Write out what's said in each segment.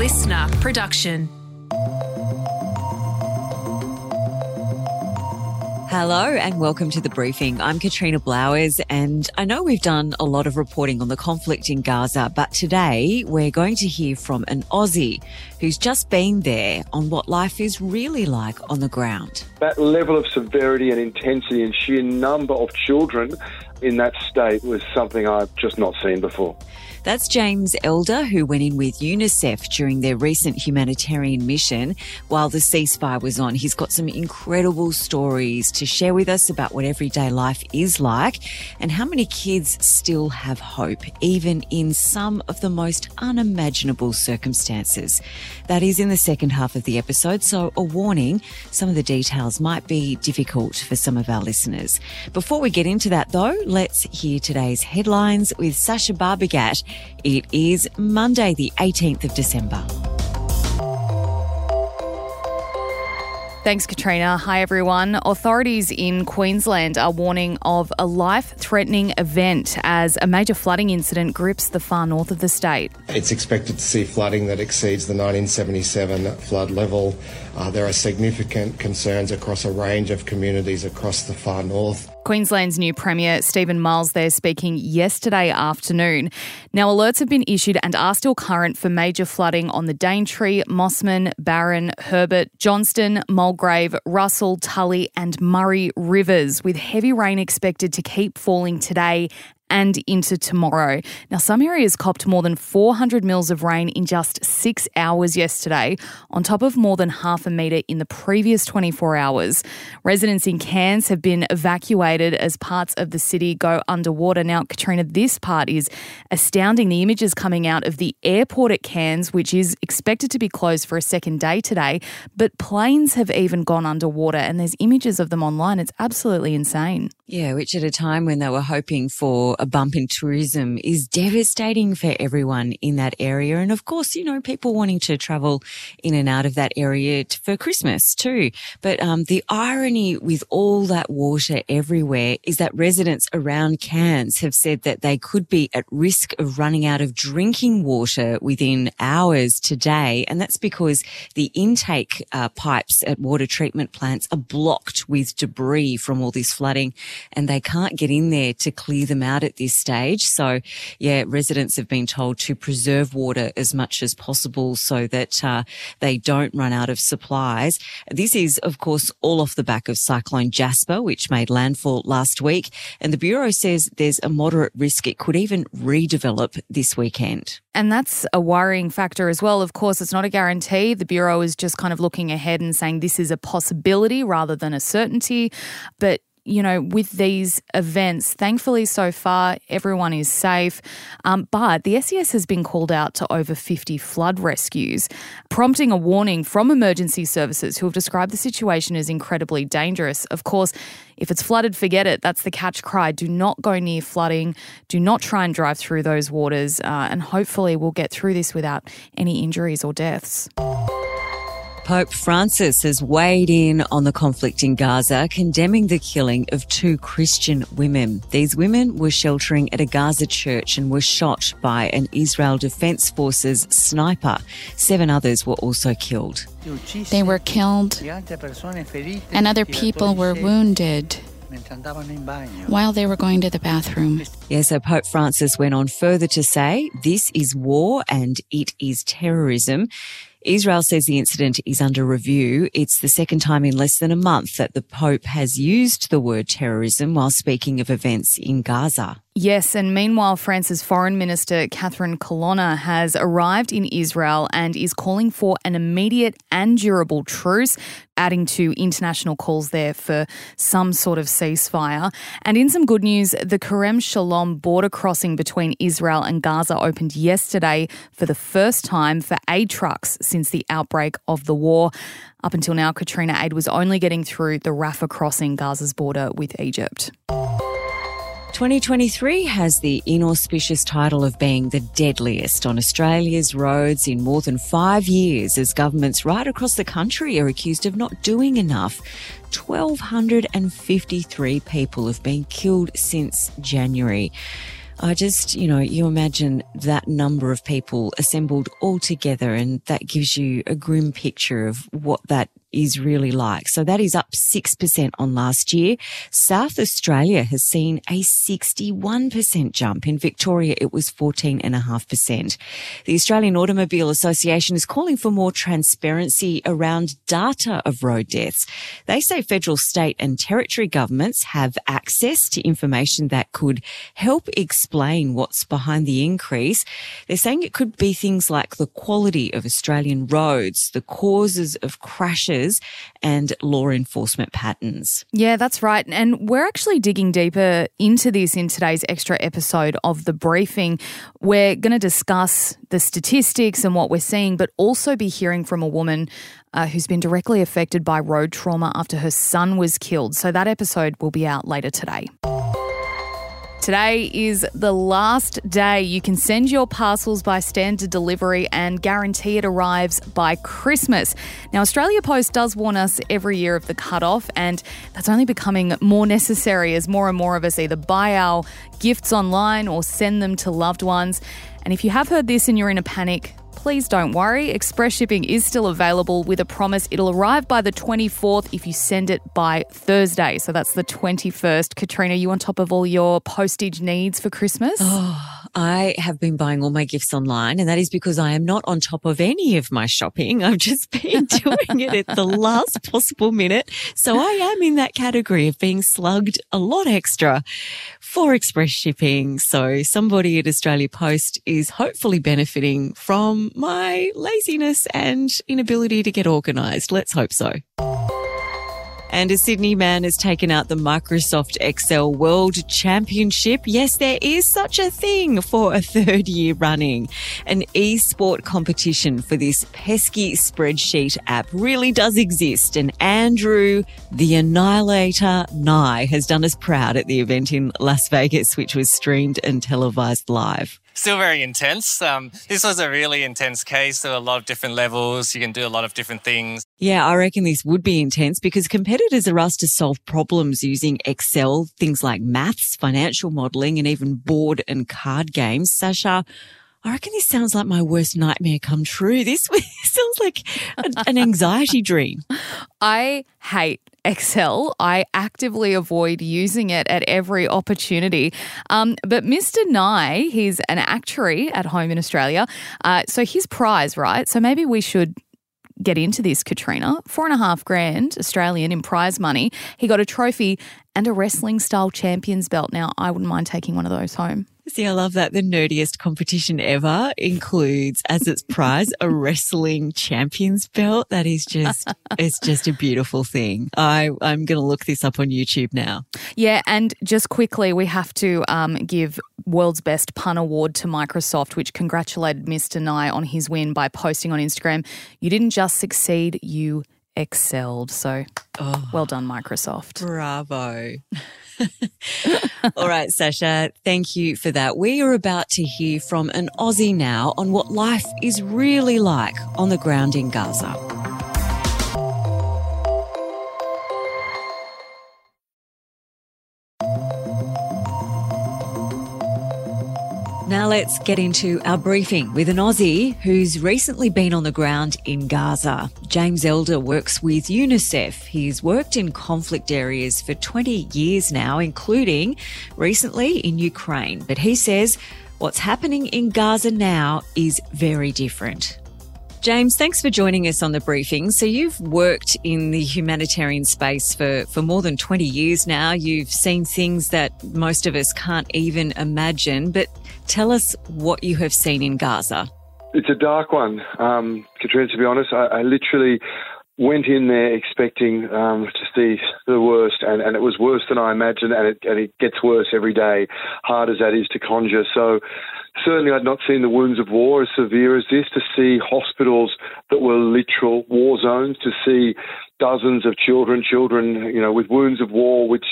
LiSTNR production. Hello and welcome to the briefing. I'm Katrina Blowers and I know we've done a lot of reporting on the conflict in Gaza, but today we're going to hear from an Aussie who's just been there on what life is really like on the ground. That level of severity and intensity and sheer number of children in that state was something I've just not seen before. That's James Elder, who went in with UNICEF during their recent humanitarian mission while the ceasefire was on. He's got some incredible stories to share with us about what everyday life is like and how many kids still have hope, even in some of the most unimaginable circumstances. That is in the second half of the episode, so a warning some of the details might be difficult for some of our listeners. Before we get into that, though, let's hear today's headlines with Sasha Barbagat. It is Monday, the 18th of December. Thanks, Katrina. Hi, everyone. Authorities in Queensland are warning of a life threatening event as a major flooding incident grips the far north of the state. It's expected to see flooding that exceeds the 1977 flood level. Uh, there are significant concerns across a range of communities across the far north. Queensland's new Premier, Stephen Miles, there speaking yesterday afternoon. Now, alerts have been issued and are still current for major flooding on the Daintree, Mossman, Barron, Herbert, Johnstone, Mulgrave, Russell, Tully, and Murray rivers, with heavy rain expected to keep falling today and into tomorrow. Now, some areas copped more than 400 mils of rain in just six hours yesterday, on top of more than half a metre in the previous 24 hours. Residents in Cairns have been evacuated as parts of the city go underwater. Now, Katrina, this part is astounding. The images coming out of the airport at Cairns, which is expected to be closed for a second day today, but planes have even gone underwater, and there's images of them online. It's absolutely insane. Yeah, which at a time when they were hoping for a bump in tourism is devastating for everyone in that area. And of course, you know, people wanting to travel in and out of that area for Christmas too. But um, the irony with all that water everywhere is that residents around Cairns have said that they could be at risk of running out of drinking water within hours today. And that's because the intake uh, pipes at water treatment plants are blocked with debris from all this flooding and they can't get in there to clear them out at this stage. So yeah, residents have been told to preserve water as much as possible so that uh, they don't run out of supplies. This is, of course, all off the back of Cyclone Jasper, which made landfall last week. And the Bureau says there's a moderate risk it could even redevelop this weekend. And that's a worrying factor as well. Of course, it's not a guarantee. The Bureau is just kind of looking ahead and saying this is a possibility rather than a certainty. But you know, with these events, thankfully so far everyone is safe. Um, but the SES has been called out to over 50 flood rescues, prompting a warning from emergency services who have described the situation as incredibly dangerous. Of course, if it's flooded, forget it. That's the catch cry. Do not go near flooding. Do not try and drive through those waters. Uh, and hopefully, we'll get through this without any injuries or deaths. Pope Francis has weighed in on the conflict in Gaza, condemning the killing of two Christian women. These women were sheltering at a Gaza church and were shot by an Israel Defense Forces sniper. Seven others were also killed. They were killed, and other people were wounded while they were going to the bathroom. Yeah, so Pope Francis went on further to say this is war and it is terrorism. Israel says the incident is under review. It's the second time in less than a month that the Pope has used the word terrorism while speaking of events in Gaza. Yes, and meanwhile, France's Foreign Minister Catherine Colonna has arrived in Israel and is calling for an immediate and durable truce, adding to international calls there for some sort of ceasefire. And in some good news, the Kerem Shalom border crossing between Israel and Gaza opened yesterday for the first time for aid trucks since the outbreak of the war. Up until now, Katrina Aid was only getting through the Rafah crossing, Gaza's border with Egypt. 2023 has the inauspicious title of being the deadliest on Australia's roads in more than five years as governments right across the country are accused of not doing enough. 1,253 people have been killed since January. I just, you know, you imagine that number of people assembled all together and that gives you a grim picture of what that is really like. So that is up 6% on last year. South Australia has seen a 61% jump. In Victoria, it was 14.5%. The Australian Automobile Association is calling for more transparency around data of road deaths. They say federal, state and territory governments have access to information that could help explain what's behind the increase. They're saying it could be things like the quality of Australian roads, the causes of crashes, and law enforcement patterns. Yeah, that's right. And we're actually digging deeper into this in today's extra episode of The Briefing. We're going to discuss the statistics and what we're seeing, but also be hearing from a woman uh, who's been directly affected by road trauma after her son was killed. So that episode will be out later today. Today is the last day you can send your parcels by standard delivery and guarantee it arrives by Christmas. Now, Australia Post does warn us every year of the cutoff, and that's only becoming more necessary as more and more of us either buy our gifts online or send them to loved ones. And if you have heard this and you're in a panic, please don't worry. Express shipping is still available with a promise it'll arrive by the 24th if you send it by Thursday. So that's the 21st. Katrina, you on top of all your postage needs for Christmas? Oh. I have been buying all my gifts online, and that is because I am not on top of any of my shopping. I've just been doing it at the last possible minute. So I am in that category of being slugged a lot extra for express shipping. So somebody at Australia Post is hopefully benefiting from my laziness and inability to get organised. Let's hope so. And a Sydney man has taken out the Microsoft Excel World Championship. Yes, there is such a thing for a third year running. An e-sport competition for this pesky spreadsheet app really does exist. And Andrew, the Annihilator Ngai, has done us proud at the event in Las Vegas, which was streamed and televised live still very intense. Um, this was a really intense case. There were a lot of different levels. You can do a lot of different things. Yeah, I reckon this would be intense because competitors are asked to solve problems using Excel, things like maths, financial modeling, and even board and card games. Sasha, I reckon this sounds like my worst nightmare come true. This sounds like an anxiety dream. I hate Excel. I actively avoid using it at every opportunity. Um, but Mr. Ngai, he's an actuary at home in Australia. Uh, so his prize, right? So maybe we should get into this, Katrina. Four and a half grand Australian in prize money. He got a trophy and a wrestling style champions belt. Now, I wouldn't mind taking one of those home. See, I love that. The nerdiest competition ever includes as its prize a wrestling champions belt. That is just, it's just a beautiful thing. I, I'm going to look this up on YouTube now. Yeah. And just quickly, we have to um, give World's Best Pun Award to Microsoft, which congratulated Mr. Ngai on his win by posting on Instagram. You didn't just succeed, you excelled. So oh, well done, Microsoft. Bravo. All right, Sasha, thank you for that. We are about to hear from an Aussie now on what life is really like on the ground in Gaza. Now let's get into our briefing with an Aussie who's recently been on the ground in Gaza. James Elder works with UNICEF. He's worked in conflict areas for 20 years now, including recently in Ukraine. But he says what's happening in Gaza now is very different. James, thanks for joining us on the briefing. So you've worked in the humanitarian space for, for more than 20 years now. You've seen things that most of us can't even imagine, but tell us what you have seen in Gaza. It's a dark one, um, Katrina, to be honest. I, I literally went in there expecting um, to see the worst, and, and it was worse than I imagined, and it, and it gets worse every day, hard as that is to conjure. So certainly I'd not seen the wounds of war as severe as this, to see hospitals that were literal war zones, to see dozens of children, children, you know, with wounds of war, which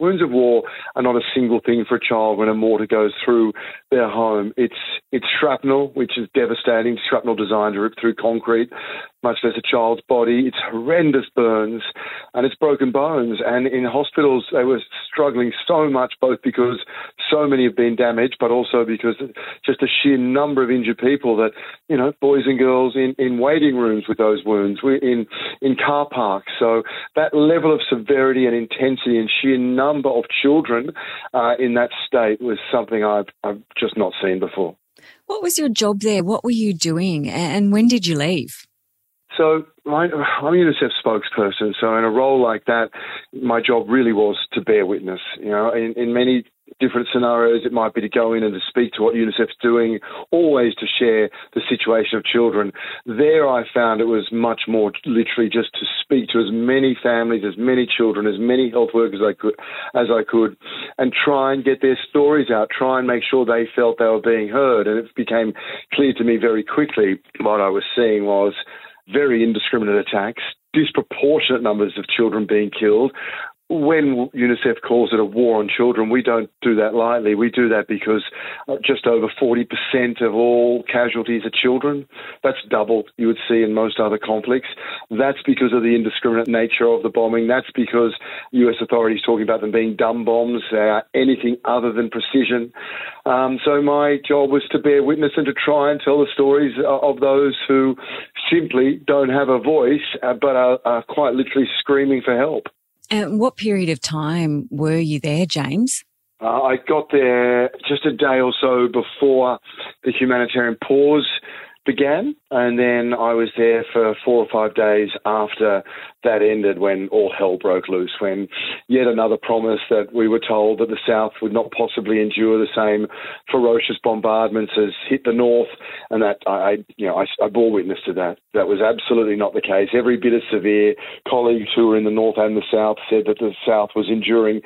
wounds of war are not a single thing for a child when a mortar goes through their home. It's it's shrapnel, which is devastating. Shrapnel designed to rip through concrete. Much less a child's body. It's horrendous burns and it's broken bones. And in hospitals, they were struggling so much, both because so many have been damaged, but also because just a sheer number of injured people that, you know, boys and girls in, in waiting rooms with those wounds, in, in car parks. So that level of severity and intensity and sheer number of children uh, in that state was something I've, I've just not seen before. What was your job there? What were you doing? And when did you leave? So I'm a UNICEF spokesperson. So in a role like that, my job really was to bear witness. You know, in, in many different scenarios, it might be to go in and to speak to what UNICEF's doing, always to share the situation of children. There, I found it was much more literally just to speak to as many families, as many children, as many health workers I could, as I could, and try and get their stories out. Try and make sure they felt they were being heard. And it became clear to me very quickly what I was seeing was very indiscriminate attacks, disproportionate numbers of children being killed, when UNICEF calls it a war on children, we don't do that lightly. We do that because uh, just over 40% of all casualties are children. That's double you would see in most other conflicts. That's because of the indiscriminate nature of the bombing. That's because US authorities talking about them being dumb bombs. They are anything other than precision. Um, so my job was to bear witness and to try and tell the stories of those who simply don't have a voice, uh, but are, are quite literally screaming for help. And what period of time were you there, James? Uh, I got there just a day or so before the humanitarian pause began, and then I was there for four or five days after that ended when all hell broke loose, when yet another promise that we were told that the South would not possibly endure the same ferocious bombardments as hit the North, and that I, you know, I, I bore witness to that. That was absolutely not the case. Every bit as severe. Colleagues who were in the North and the South said that the South was enduring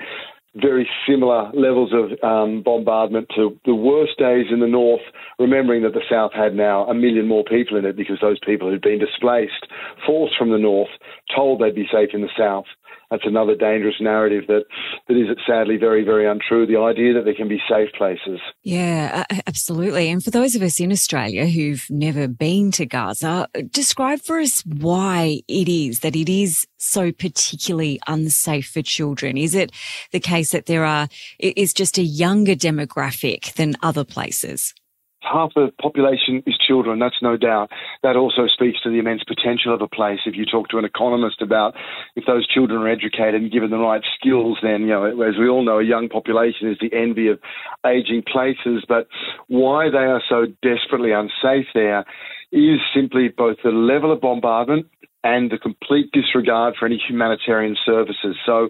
very similar levels of um, bombardment to the worst days in the north, remembering that the south had now a million more people in it because those people who'd been displaced, forced from the north, told they'd be safe in the south that's another dangerous narrative that, that is sadly very, very untrue. The idea that there can be safe places. Yeah, absolutely. And for those of us in Australia who've never been to Gaza, describe for us why it is that it is so particularly unsafe for children. Is it the case that there are, is just a younger demographic than other places? Half the population is children, that's no doubt. That also speaks to the immense potential of a place. If you talk to an economist about if those children are educated and given the right skills, then, you know, as we all know, a young population is the envy of aging places. But why they are so desperately unsafe there is simply both the level of bombardment and the complete disregard for any humanitarian services. So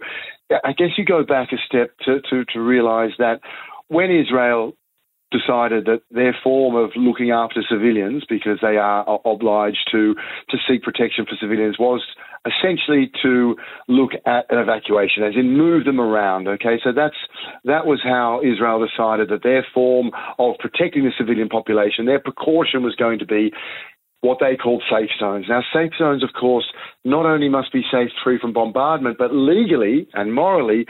I guess you go back a step to, to, to realize that when Israel decided that their form of looking after civilians, because they are obliged to, to seek protection for civilians, was essentially to look at an evacuation, as in move them around. Okay, so that's that was how Israel decided that their form of protecting the civilian population, their precaution was going to be what they called safe zones. Now, safe zones, of course, not only must be safe free from bombardment, but legally and morally,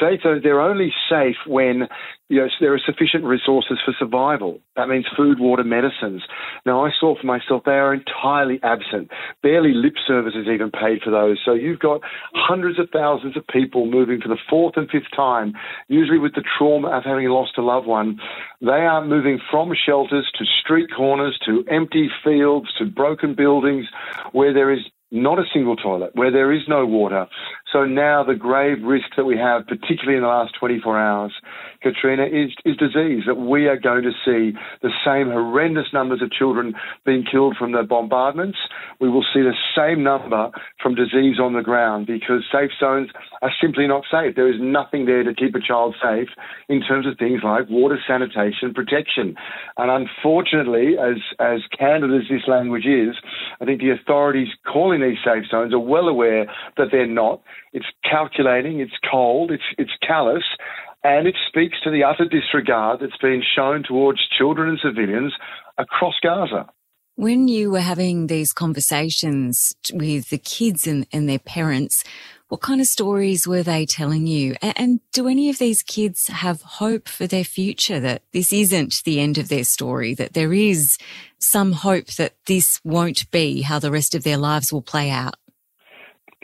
zones, they're only safe when you know, there are sufficient resources for survival. That means food, water, medicines. Now, I saw for myself they are entirely absent. Barely lip service is even paid for those. So you've got hundreds of thousands of people moving for the fourth and fifth time, usually with the trauma of having lost a loved one. They are moving from shelters to street corners to empty fields to broken buildings where there is not a single toilet, where there is no water. So now the grave risk that we have, particularly in the last 24 hours, Katrina, is, is disease, that we are going to see the same horrendous numbers of children being killed from the bombardments. We will see the same number from disease on the ground because safe zones are simply not safe. There is nothing there to keep a child safe in terms of things like water, sanitation, protection. And unfortunately, as, as candid as this language is, I think the authorities calling these safe zones are well aware that they're not. It's calculating, it's cold, it's, it's callous, and it speaks to the utter disregard that's been shown towards children and civilians across Gaza. When you were having these conversations with the kids and, and their parents, What kind of stories were they telling you? And do any of these kids have hope for their future that this isn't the end of their story, that there is some hope that this won't be how the rest of their lives will play out?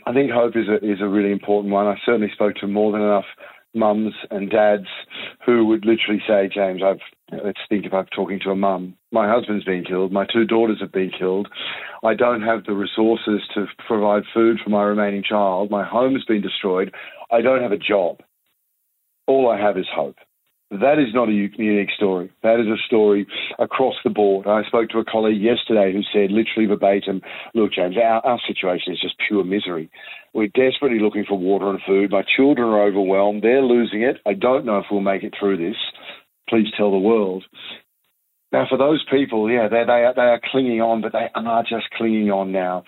I think hope is a, is a really important one. I certainly spoke to more than enough mums and dads who would literally say, James, I've let's think I'm talking to a mum. My husband's been killed. My two daughters have been killed. I don't have the resources to provide food for my remaining child. My home's been destroyed. I don't have a job. All I have is hope. That is not a unique story. That is a story across the board. I spoke to a colleague yesterday who said, literally verbatim, look, James, our, our situation is just pure misery. We're desperately looking for water and food. My children are overwhelmed. They're losing it. I don't know if we'll make it through this. Please tell the world. Now, for those people, yeah, they, they, are, they are clinging on, but they are just clinging on now.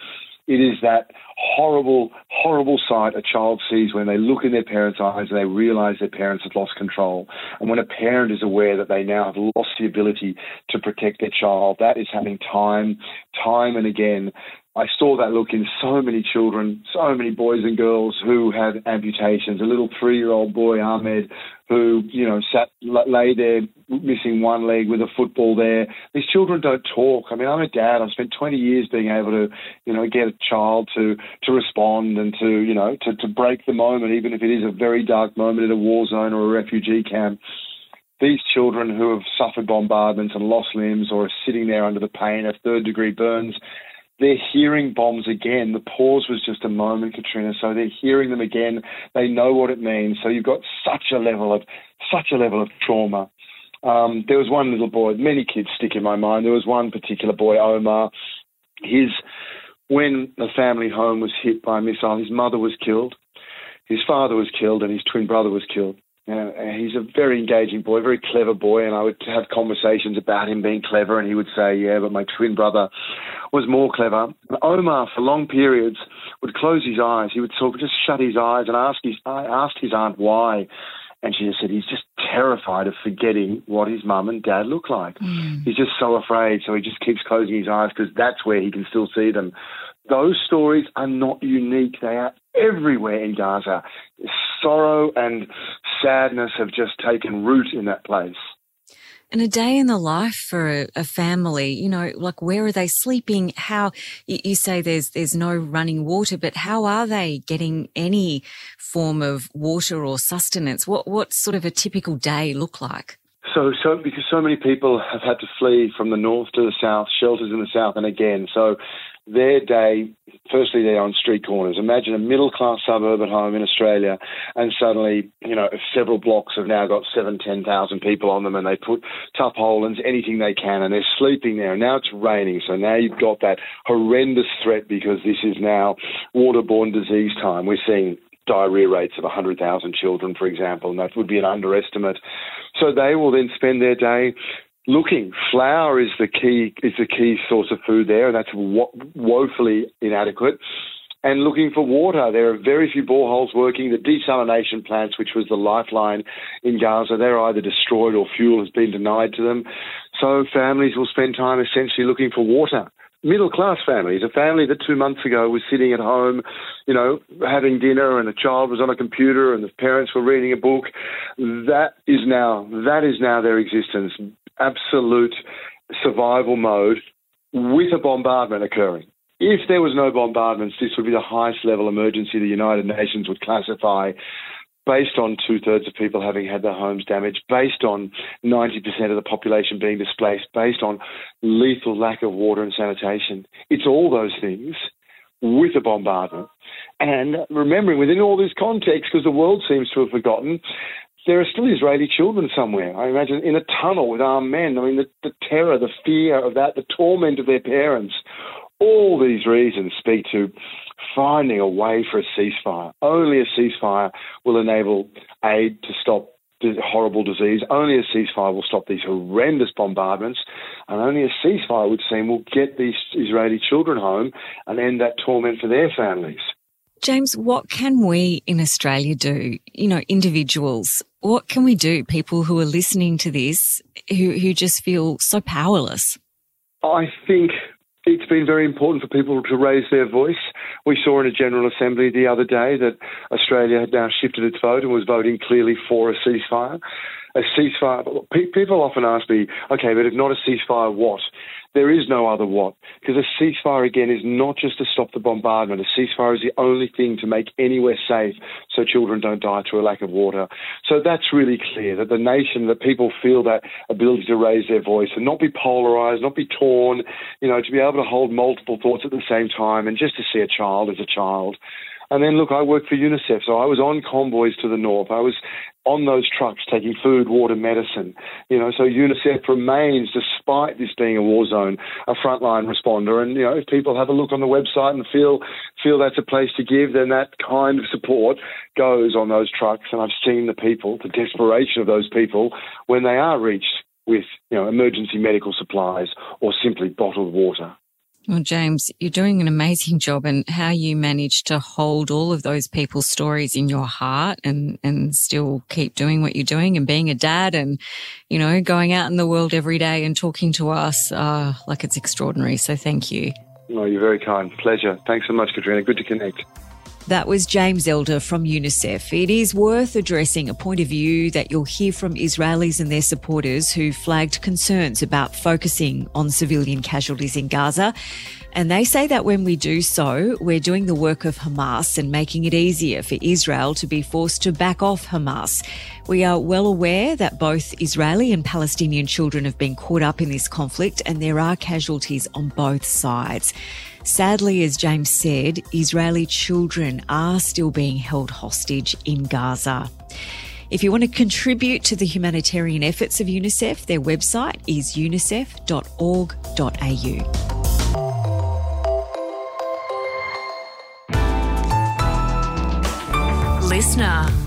It is that horrible, horrible sight a child sees when they look in their parents' eyes and they realize their parents have lost control. And when a parent is aware that they now have lost the ability to protect their child, that is happening time, time and again. I saw that look in so many children, so many boys and girls who had amputations. A little three-year-old boy, Ahmed, who you know sat lay there missing one leg with a football there. These children don't talk. I mean, I'm a dad. I've spent 20 years being able to you know get a child to to respond and to you know to to break the moment, even if it is a very dark moment in a war zone or a refugee camp these children who have suffered bombardments and lost limbs or are sitting there under the pain of third degree burns, they're hearing bombs again. The pause was just a moment, Katrina. So they're hearing them again. They know what it means. So you've got such a level of such a level of trauma. Um, there was one little boy. Many kids stick in my mind. There was one particular boy, Omar. His when the family home was hit by a missile, his mother was killed, his father was killed, and his twin brother was killed. Uh, he's a very engaging boy, very clever boy, and I would have conversations about him being clever, and he would say, "Yeah, but my twin brother was more clever." And Omar, for long periods, would close his eyes. He would sort of just shut his eyes and ask his. I asked his aunt why, and she just said he's just terrified of forgetting what his mum and dad look like. Mm. He's just so afraid, so he just keeps closing his eyes because that's where he can still see them. Those stories are not unique. They are everywhere in Gaza. Sorrow and sadness have just taken root in that place. And a day in the life for a, a, family, you know, like where are they sleeping? How you, you, say there's there's no running water, but how are they getting any form of water or sustenance? What what sort of a typical day look like? So, so because so many people have had to flee from the north to the south, shelters in the south, and again, so their day, firstly, they're on street corners. Imagine a middle class suburb at home in Australia, and suddenly, you know, several blocks have now got seven, 10,000 people on them, and they put tarpaulins, anything they can, and they're sleeping there. And now it's raining, so now you've got that horrendous threat because this is now waterborne disease time. We're seeing diarrhea rates of 100,000 children, for example, and that would be an underestimate. So they will then spend their day looking. Flour is the key is the key source of food there, and that's wo- woefully inadequate. And looking for water, there are very few boreholes working. The desalination plants, which was the lifeline in Gaza, they're either destroyed or fuel has been denied to them. So families will spend time essentially looking for water middle class families, a family that two months ago was sitting at home, you know, having dinner and the child was on a computer and the parents were reading a book, that is now that is now their existence. Absolute survival mode with a bombardment occurring. If there was no bombardments, this would be the highest level emergency the United Nations would classify based on two thirds of people having had their homes damaged, based on 90% of the population being displaced, based on lethal lack of water and sanitation. It's all those things with a bombardment. And remembering within all this context, because the world seems to have forgotten, there are still Israeli children somewhere. I imagine in a tunnel with armed men. I mean, the, the terror, the fear of that, the torment of their parents. All these reasons speak to finding a way for a ceasefire. Only a ceasefire will enable aid to stop the horrible disease. Only a ceasefire will stop these horrendous bombardments, and only a ceasefire would seem will get these Israeli children home and end that torment for their families. James, what can we in Australia do? You know, individuals, what can we do? People who are listening to this who, who just feel so powerless. I think it's been very important for people to raise their voice. We saw in a General Assembly the other day that Australia had now shifted its vote and was voting clearly for a ceasefire. A ceasefire, people often ask me, okay, but if not a ceasefire, what? There is no other what. Because a ceasefire, again, is not just to stop the bombardment. A ceasefire is the only thing to make anywhere safe so children don't die through a lack of water. So that's really clear that the nation, that people feel that ability to raise their voice and not be polarized, not be torn, you know, to be able to hold multiple thoughts at the same time and just to see a child as a child. And then, look, I work for UNICEF, so I was on convoys to the north. I was on those trucks taking food, water, medicine. You know, so UNICEF remains, despite this being a war zone, a frontline responder. And you know, if people have a look on the website and feel feel that's a place to give, then that kind of support goes on those trucks. And I've seen the people, the desperation of those people, when they are reached with you know emergency medical supplies or simply bottled water. Well, James, you're doing an amazing job and how you manage to hold all of those people's stories in your heart and, and still keep doing what you're doing and being a dad and, you know, going out in the world every day and talking to us, uh, like it's extraordinary. So thank you. No, you're very kind. Pleasure. Thanks so much, Katrina. Good to connect. That was James Elder from UNICEF. It is worth addressing a point of view that you'll hear from Israelis and their supporters who flagged concerns about focusing on civilian casualties in Gaza. And they say that when we do so, we're doing the work of Hamas and making it easier for Israel to be forced to back off Hamas. We are well aware that both Israeli and Palestinian children have been caught up in this conflict and there are casualties on both sides. Sadly, as James said, Israeli children are still being held hostage in Gaza. If you want to contribute to the humanitarian efforts of UNICEF, their website is unicef.org.au. LiSTNR